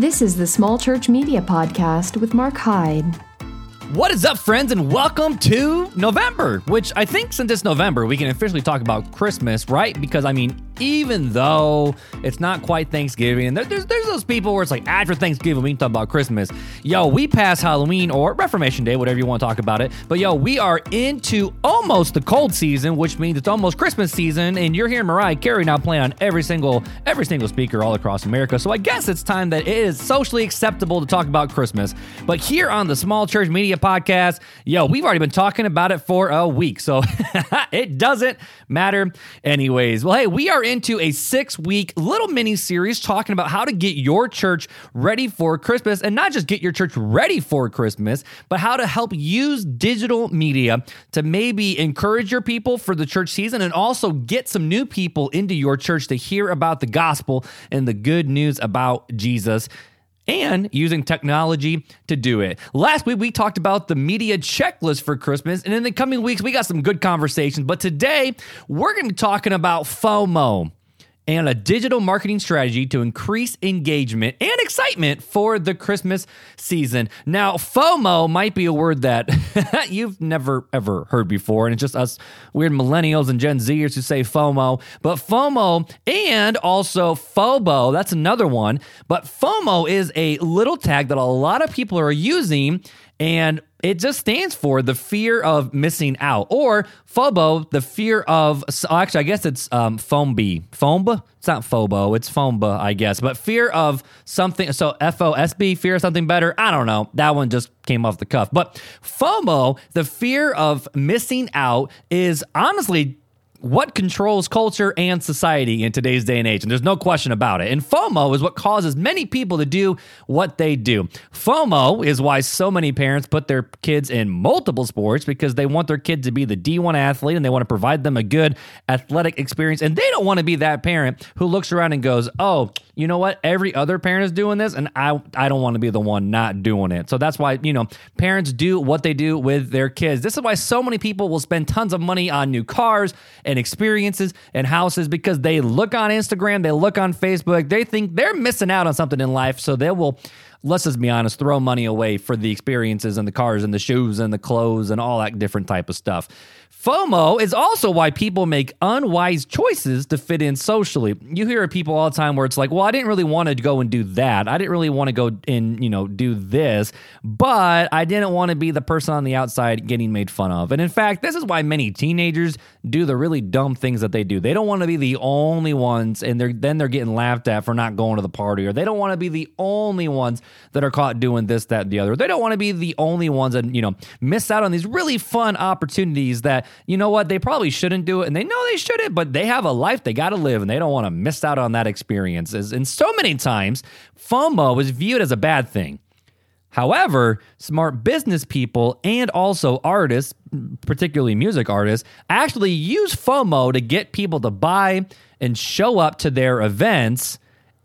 This is the Small Church Media Podcast with Mark Hyde. What is up, friends, and welcome to November, which I think since it's November, we can officially talk about Christmas, right? Because, I mean, even though it's not quite Thanksgiving, and there's, there's those people where it's like after Thanksgiving, we can talk about Christmas. Yo, we pass Halloween or Reformation Day, whatever you want to talk about it. But yo, we are into almost the cold season, which means it's almost Christmas season, and you're hearing Mariah Carey now playing on every single every single speaker all across America. So I guess it's time that it is socially acceptable to talk about Christmas. But here on the Small Church Media Podcast, yo, we've already been talking about it for a week, so it doesn't matter anyways. Well, hey, we are into a six week little mini series talking about how to get your church ready for Christmas. And not just get your church ready for Christmas, but how to help use digital media to maybe encourage your people for the church season and also get some new people into your church to hear about the gospel and the good news about Jesus and using technology to do it. Last week, we talked about the media checklist for Christmas, and in the coming weeks, we got some good conversations. But today, we're going to be talking about FOMO and a digital marketing strategy to increase engagement and excitement for the Christmas season. Now, FOMO might be a word that you've never ever heard before, and it's just us weird millennials and Gen Zers who say FOMO. But FOMO and also FOBO, that's another one. But FOMO is a little tag that a lot of people are using and it just stands for the fear of missing out, or FOBO, the fear of. Oh, actually, I guess it's um, FOMB. FOMB? It's not FOBO, it's FOMBA, I guess. But fear of something. So F O S B, fear of something better. I don't know. That one just came off the cuff. But FOMO, the fear of missing out, is honestly what controls culture and society in today's day and age. And there's no question about it. And FOMO is what causes many people to do what they do. FOMO is why so many parents put their kids in multiple sports because they want their kid to be the D1 athlete and they want to provide them a good athletic experience. And they don't want to be that parent who looks around and goes, oh, you know what? Every other parent is doing this, and I, I don't want to be the one not doing it. So that's why, you know, parents do what they do with their kids. This is why so many people will spend tons of money on new cars and experiences and houses because they look on Instagram, they look on Facebook, they think they're missing out on something in life. So they will, let's just be honest, throw money away for the experiences and the cars and the shoes and the clothes and all that different type of stuff. FOMO is also why people make unwise choices to fit in socially. You hear people all the time where it's like, well, I didn't really want to go and do that. I didn't really want to go and, you know, do this, but I didn't want to be the person on the outside getting made fun of. And in fact, this is why many teenagers do the really dumb things that they do. They don't want to be the only ones and they're then they're getting laughed at for not going to the party or they don't want to be the only ones that are caught doing this that and the other. They don't want to be the only ones that, you know, miss out on these really fun opportunities that you know what? They probably shouldn't do it, and they know they shouldn't, but they have a life they got to live, and they don't want to miss out on that experience. And so many times, FOMO is viewed as a bad thing. However, smart business people and also artists, particularly music artists, actually use FOMO to get people to buy and show up to their events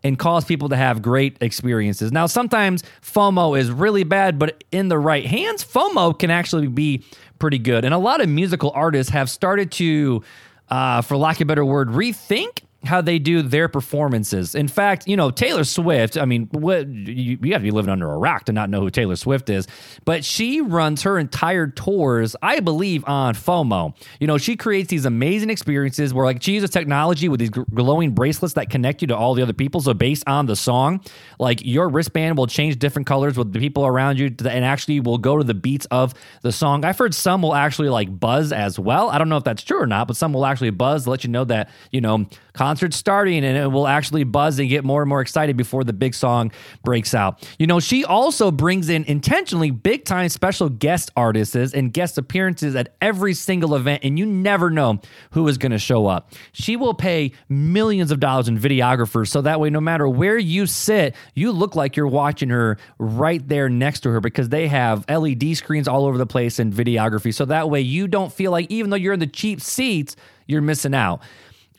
and cause people to have great experiences. Now, sometimes FOMO is really bad, but in the right hands, FOMO can actually be pretty good. And a lot of musical artists have started to, uh, for lack of a better word, rethink how they do their performances. In fact, you know, Taylor Swift, I mean, what you, you have to be living under a rock to not know who Taylor Swift is, but she runs her entire tours, I believe, on FOMO. You know, she creates these amazing experiences where like she uses technology with these glowing bracelets that connect you to all the other people. So based on the song, like your wristband will change different colors with the people around you and actually will go to the beats of the song. I've heard some will actually like buzz as well. I don't know if that's true or not, but some will actually buzz to let you know that, you know, concert's starting and it will actually buzz and get more and more excited before the big song breaks out. You know, she also brings in intentionally big time special guest artists and guest appearances at every single event, and you never know who is going to show up. She will pay millions of dollars in videographers so that way, no matter where you sit, you look like you're watching her right there next to her because they have LED screens all over the place and videography. So that way, you don't feel like, even though you're in the cheap seats, you're missing out.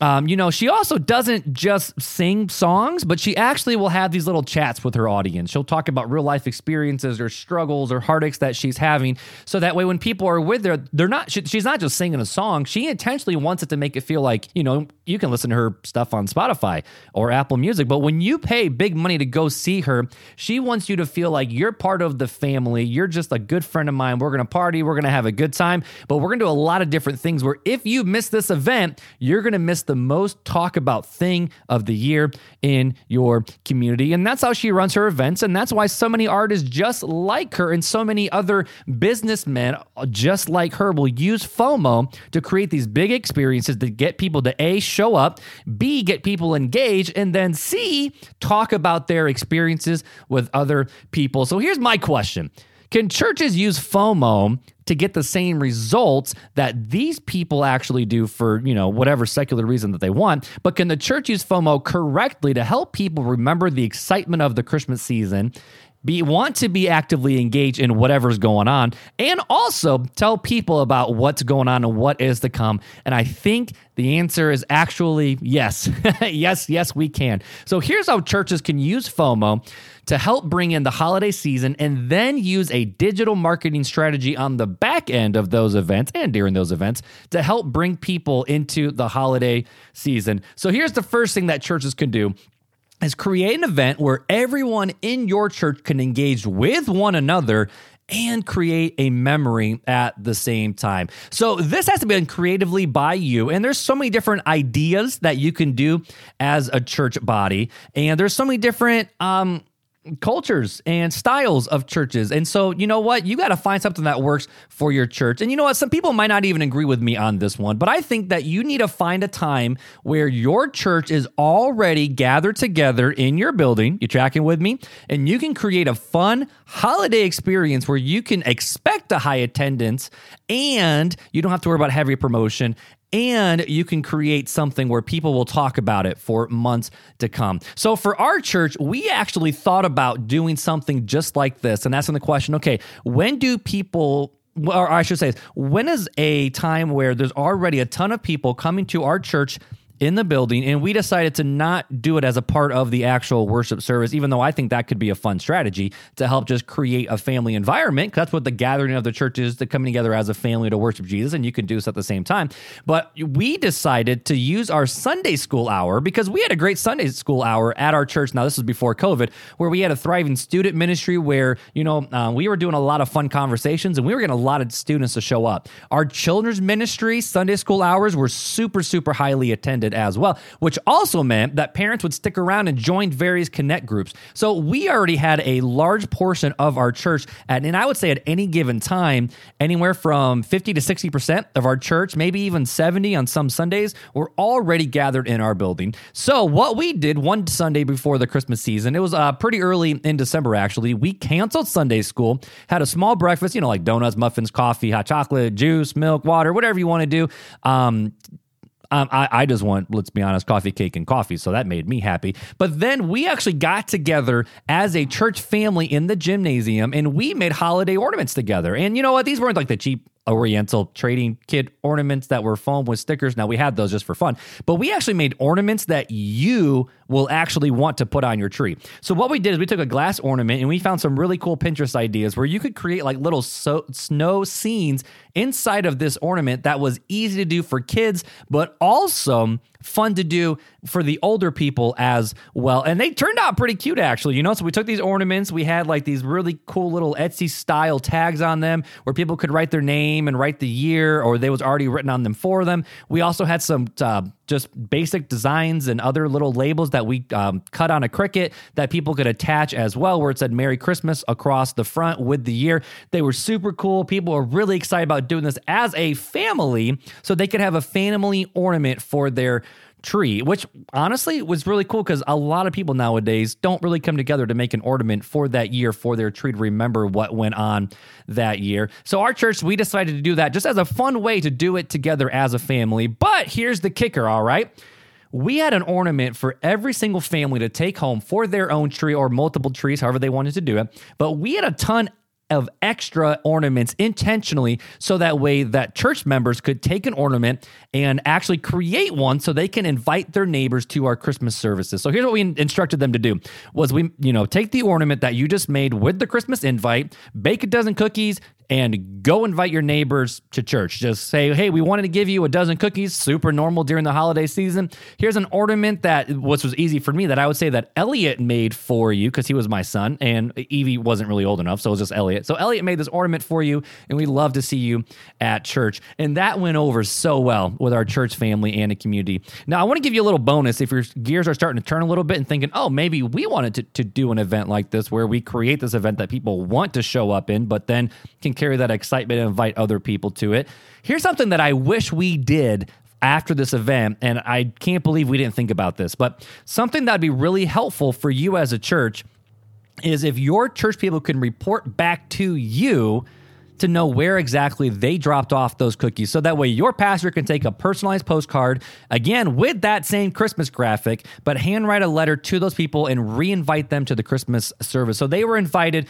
Um, you know, she also doesn't just sing songs, but she actually will have these little chats with her audience. She'll talk about real life experiences or struggles or heartaches that she's having. So that way, when people are with her, they're not, she, she's not just singing a song. She intentionally wants it to make it feel like, you know, you can listen to her stuff on Spotify or Apple Music. But when you pay big money to go see her, she wants you to feel like you're part of the family. You're just a good friend of mine. We're going to party. We're going to have a good time. But we're going to do a lot of different things where if you miss this event, you're going to miss the most talk about thing of the year in your community. And that's how she runs her events. And that's why so many artists just like her and so many other businessmen just like her will use FOMO to create these big experiences to get people to A, show up, B, get people engaged, and then C, talk about their experiences with other people. So here's my question. Can churches use FOMO to get the same results that these people actually do for, you know, whatever secular reason that they want? But can the church use FOMO correctly to help people remember the excitement of the Christmas season be want to be actively engaged in whatever's going on and also tell people about what's going on and what is to come? And i think the answer is actually yes. Yes yes we can. So here's how churches can use fomo to help bring in the holiday season and then use a digital marketing strategy on the back end of those events and during those events to help bring people into the holiday season. So here's the first thing that churches can do is create an event where everyone in your church can engage with one another and create a memory at the same time. So this has to be done creatively by you. And there's so many different ideas that you can do as a church body. And there's so many different um cultures and styles of churches. And so, you know what? You got to find something that works for your church. And you know what? Some people might not even agree with me on this one, but I think that you need to find a time where your church is already gathered together in your building. You tracking with me? And you can create a fun holiday experience where you can expect a high attendance and you don't have to worry about heavy promotion and you can create something where people will talk about it for months to come. So for our church, we actually thought about doing something just like this and asking the question, okay, when do people or I should say, when is a time where there's already a ton of people coming to our church in the building and we decided to not do it as a part of the actual worship service even though i think that could be a fun strategy to help just create a family environment that's what the gathering of the church is to coming together as a family to worship jesus and you can do this at the same time. But we decided to use our sunday school hour because we had a great sunday school hour at our church. Now this was before covid where we had a thriving student ministry where you know uh, we were doing a lot of fun conversations and we were getting a lot of students to show up. Our children's ministry sunday school hours were super super highly attended as well, which also meant that parents would stick around and join various connect groups. So we already had a large portion of our church, at, and I would say at any given time, anywhere from 50 to 60% of our church, maybe even 70 on some Sundays, were already gathered in our building. So what we did one Sunday before the Christmas season, it was uh, pretty early in December actually, we canceled Sunday school, had a small breakfast, you know, like donuts, muffins, coffee, hot chocolate, juice, milk, water, whatever you want to do. Um, um, I, I just want, let's be honest, coffee, cake, and coffee. So that made me happy. But then we actually got together as a church family in the gymnasium and we made holiday ornaments together. And you know what? These weren't like the cheap Oriental trading kit ornaments that were foam with stickers. Now we had those just for fun, but we actually made ornaments that you will actually want to put on your tree. So what we did is we took a glass ornament and we found some really cool Pinterest ideas where you could create like little so- snow scenes inside of this ornament that was easy to do for kids, but also fun to do for the older people as well. And they turned out pretty cute, actually. You know, so we took these ornaments, we had like these really cool little Etsy style tags on them where people could write their name and write the year, or they was already written on them for them. We also had some uh, just basic designs and other little labels that we um, cut on a Cricut that people could attach as well, where it said Merry Christmas across the front with the year. They were super cool. People were really excited about doing this as a family so they could have a family ornament for their tree, which honestly was really cool because a lot of people nowadays don't really come together to make an ornament for that year for their tree to remember what went on that year. So, our church, we decided to do that just as a fun way to do it together as a family. But here's the kicker, all right? We had an ornament for every single family to take home for their own tree or multiple trees, however they wanted to do it. But we had a ton of extra ornaments intentionally so that way that church members could take an ornament and actually create one so they can invite their neighbors to our Christmas services. So here's what we instructed them to do was we you know take the ornament that you just made with the Christmas invite, bake a dozen cookies, and go invite your neighbors to church. Just say, hey, we wanted to give you a dozen cookies, super normal during the holiday season. Here's an ornament that, which was easy for me, that I would say that Elliot made for you because he was my son, and Evie wasn't really old enough, so it was just Elliot. So Elliot made this ornament for you, and we love to see you at church. And that went over so well with our church family and the community. Now, I want to give you a little bonus if your gears are starting to turn a little bit and thinking, oh, maybe we wanted to, to do an event like this where we create this event that people want to show up in, but then can carry that excitement and invite other people to it. Here's something that I wish we did after this event, and I can't believe we didn't think about this, but something that'd be really helpful for you as a church is if your church people can report back to you to know where exactly they dropped off those cookies. So that way your pastor can take a personalized postcard, again, with that same Christmas graphic, but handwrite a letter to those people and re invite them to the Christmas service. So they were invited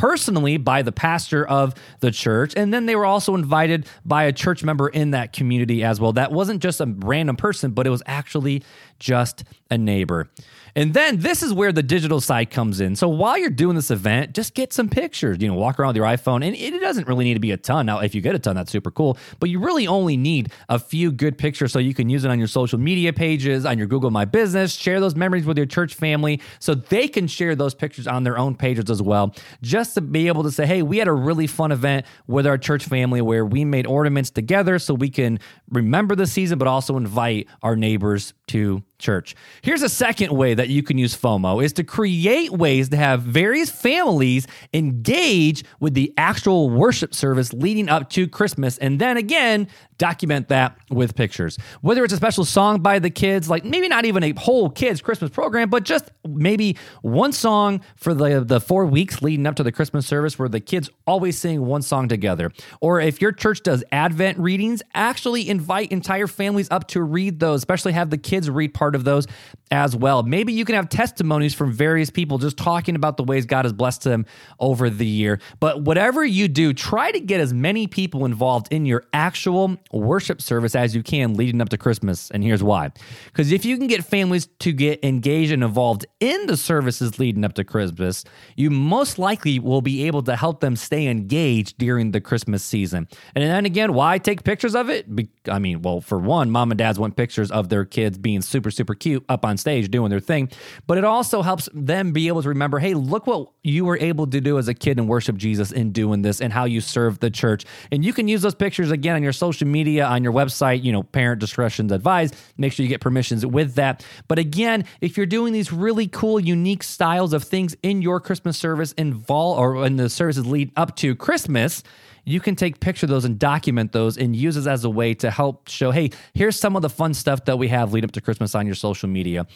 personally by the pastor of the church. And then they were also invited by a church member in that community as well. That wasn't just a random person, but it was actually just a neighbor. And then this is where the digital side comes in. So while you're doing this event, just get some pictures. You know, walk around with your iPhone, and it doesn't really need to be a ton. Now, if you get a ton, that's super cool. But you really only need a few good pictures so you can use it on your social media pages, on your Google My Business. Share those memories with your church family so they can share those pictures on their own pages as well. Just to be able to say, hey, we had a really fun event with our church family where we made ornaments together so we can remember the season, but also invite our neighbors to church. Here's a second way that you can use FOMO is to create ways to have various families engage with the actual worship service leading up to Christmas and then again document that with pictures. Whether it's a special song by the kids, like maybe not even a whole kids Christmas program, but just maybe one song for the the 4 weeks leading up to the Christmas service where the kids always sing one song together. Or if your church does advent readings, actually invite entire families up to read those, especially have the kids read part part of those as well. Maybe you can have testimonies from various people just talking about the ways God has blessed them over the year. But whatever you do, try to get as many people involved in your actual worship service as you can leading up to Christmas. And here's why. Because if you can get families to get engaged and involved in the services leading up to Christmas, you most likely will be able to help them stay engaged during the Christmas season. And then again, why take pictures of it? I mean, well, for one, mom and dads want pictures of their kids being super, super cute up on stage doing their thing. But it also helps them be able to remember hey, look what you were able to do as a kid and worship Jesus in doing this and how you serve the church. And you can use those pictures again on your social media, on your website, you know, parent discretion's advised. Make sure you get permissions with that. But again, if you're doing these really cool, unique styles of things in your Christmas service involve or in the services lead up to Christmas, you can take picture of those and document those and use as a way to help show, hey, here's some of the fun stuff that we have lead up to Christmas on your social media.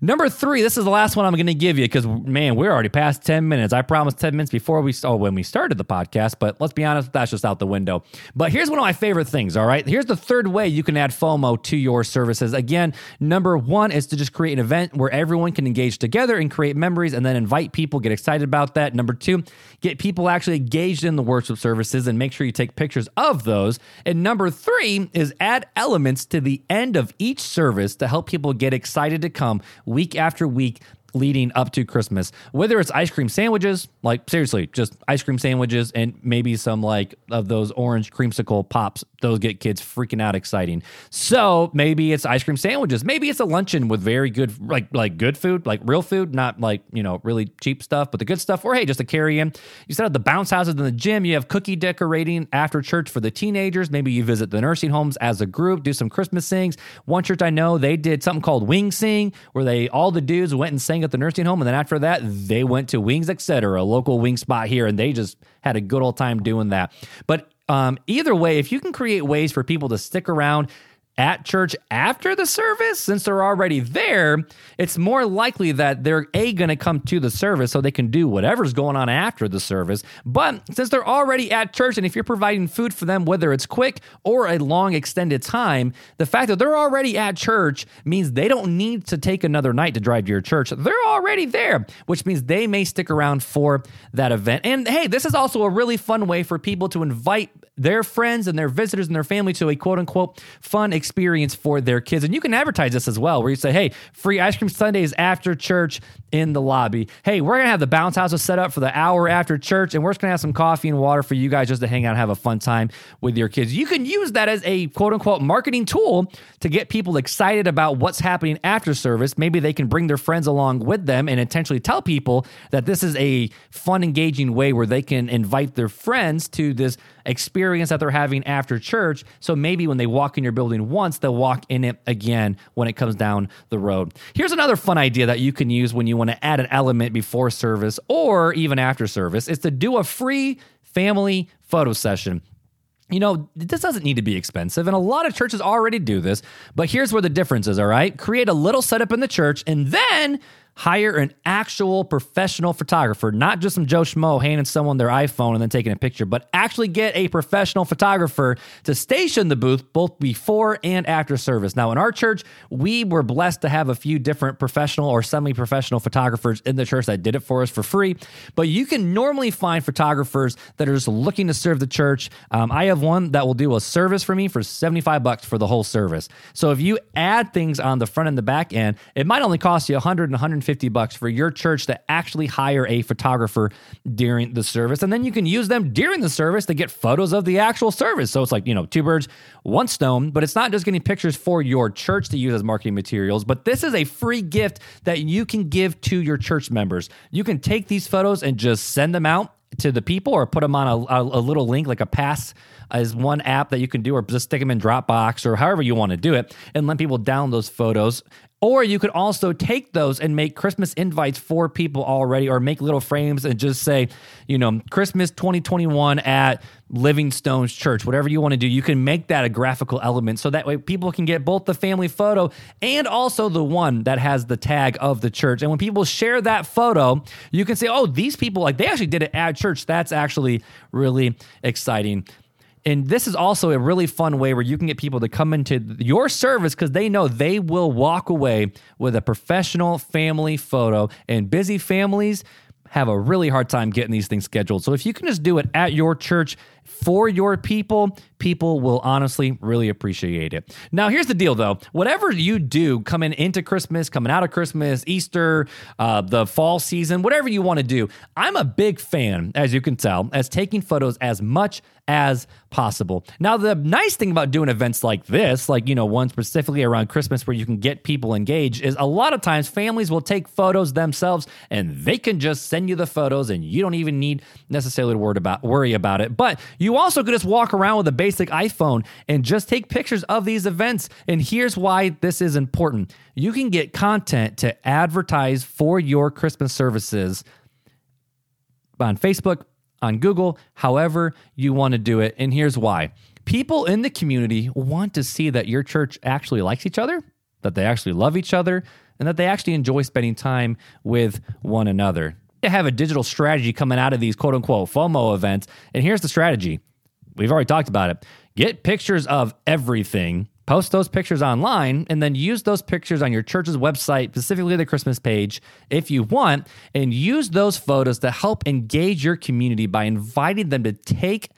Number three, this is the last one I'm going to give you because, man, we're already past 10 minutes. I promised 10 minutes before we, oh, when we started the podcast, but let's be honest, that's just out the window. But here's one of my favorite things, all right? Here's the third way you can add FOMO to your services. Again, number one is to just create an event where everyone can engage together and create memories and then invite people, get excited about that. Number two, get people actually engaged in the worship services and make sure you take pictures of those. And number three is add elements to the end of each service to help people get excited to come week after week leading up to Christmas. Whether it's ice cream sandwiches, like seriously, just ice cream sandwiches and maybe some like of those orange creamsicle pops. Those get kids freaking out exciting. So maybe it's ice cream sandwiches. Maybe it's a luncheon with very good like like good food, like real food, not like, you know, really cheap stuff, but the good stuff. Or hey, just a carry in. You set up the bounce houses in the gym, you have cookie decorating after church for the teenagers. Maybe you visit the nursing homes as a group, do some Christmas things. One church I know, they did something called Wing Sing, where they all the dudes went and sang at the nursing home. And then after that, they went to Wings, etc., a local wing spot here, and they just had a good old time doing that. But um, either way, if you can create ways for people to stick around at church after the service, since they're already there, it's more likely that they're A, going to come to the service so they can do whatever's going on after the service. But since they're already at church, and if you're providing food for them, whether it's quick or a long extended time, the fact that they're already at church means they don't need to take another night to drive to your church. They're already there, which means they may stick around for that event. And hey, this is also a really fun way for people to invite their friends and their visitors and their family to a quote unquote fun experience for their kids. And you can advertise this as well, where you say, hey, free ice cream Sundays after church in the lobby. Hey, we're going to have the bounce houses set up for the hour after church, and we're just going to have some coffee and water for you guys just to hang out and have a fun time with your kids. You can use that as a quote unquote marketing tool to get people excited about what's happening after service. Maybe they can bring their friends along with them and intentionally tell people that this is a fun, engaging way where they can invite their friends to this experience that they're having after church. So maybe when they walk in your building once, they'll walk in it again when it comes down the road. Here's another fun idea that you can use when you want to add an element before service or even after service is to do a free family photo session. You know, this doesn't need to be expensive, and a lot of churches already do this, but here's where the difference is, all right? Create a little setup in the church and then hire an actual professional photographer, not just some Joe Schmo handing someone their iPhone and then taking a picture, but actually get a professional photographer to station the booth both before and after service. Now, in our church, we were blessed to have a few different professional or semi professional photographers in the church that did it for us for free, but you can normally find photographers that are just looking to serve the church. Um, I have one that will do a service for me for 75 bucks for the whole service. So if you add things on the front and the back end, it might only cost you 100 and 150 150 bucks for your church to actually hire a photographer during the service. And then you can use them during the service to get photos of the actual service. So it's like, you know, two birds, one stone, but it's not just getting pictures for your church to use as marketing materials, but this is a free gift that you can give to your church members. You can take these photos and just send them out to the people or put them on a, a, a little link like a pass is one app that you can do or just stick them in Dropbox or however you want to do it and let people download those photos or you could also take those and make Christmas invites for people already, or make little frames and just say, you know, Christmas 2021 at Livingstone's church, whatever you want to do. You can make that a graphical element so that way people can get both the family photo and also the one that has the tag of the church. And when people share that photo, you can say, oh, these people, like they actually did it at church. That's actually really exciting. And this is also a really fun way where you can get people to come into your service because they know they will walk away with a professional family photo. And busy families have a really hard time getting these things scheduled. So if you can just do it at your church for your people, people will honestly really appreciate it. Now, here's the deal though whatever you do coming into Christmas, coming out of Christmas, Easter, uh, the fall season, whatever you want to do, I'm a big fan, as you can tell, as taking photos as much as possible. Now, the nice thing about doing events like this, like, you know, one specifically around Christmas where you can get people engaged, is a lot of times families will take photos themselves and they can just send you the photos and you don't even need necessarily to worry about, worry about it. But you also could just walk around with a basic iPhone and just take pictures of these events. And here's why this is important you can get content to advertise for your Christmas services on Facebook, on Google, however you want to do it. And here's why people in the community want to see that your church actually likes each other, that they actually love each other, and that they actually enjoy spending time with one another. To have a digital strategy coming out of these quote unquote FOMO events. And here's the strategy we've already talked about it. Get pictures of everything post those pictures online and then use those pictures on your church's website, specifically the Christmas page, if you want, and use those photos to help engage your community by inviting them to take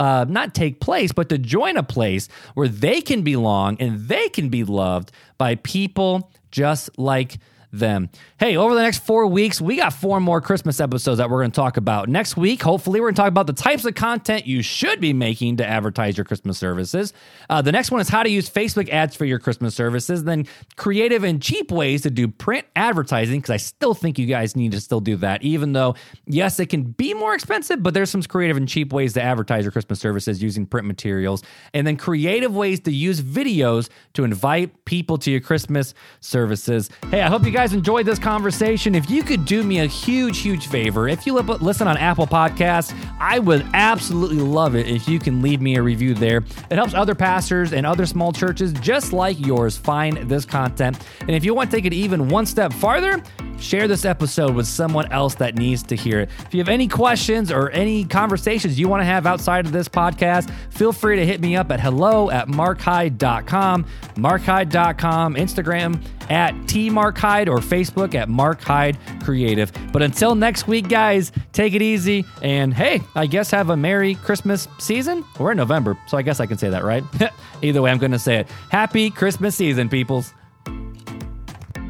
uh, not take place, but to join a place where they can belong and they can be loved by people just like them. Hey, over the next four weeks, we got four more Christmas episodes that we're going to talk about. Next week, hopefully, we're going to talk about the types of content you should be making to advertise your Christmas services. Uh, the next one is how to use Facebook ads for your Christmas services. Then creative and cheap ways to do print advertising, because I still think you guys need to still do that, even though, yes, it can be more expensive, but there's some creative and cheap ways to advertise your Christmas services using print materials. And then creative ways to use videos to invite people to your Christmas services. Hey, I hope you guys enjoyed this conversation. If you could do me a huge, huge favor, if you listen on Apple Podcasts, I would absolutely love it if you can leave me a review there. It helps other pastors and other small churches just like yours find this content. And if you want to take it even one step farther, share this episode with someone else that needs to hear it. If you have any questions or any conversations you want to have outside of this podcast, feel free to hit me up at hello at markhyde.com, markhyde.com, Instagram at T Mark Hyde or Facebook at Mark Hyde Creative. But until next week, guys, take it easy. And hey, I guess have a Merry Christmas season. We're in November, so I guess I can say that, right? Either way, I'm going to say it. Happy Christmas season, peoples.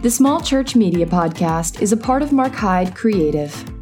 The Small Church Media Podcast is a part of Mark Hyde Creative.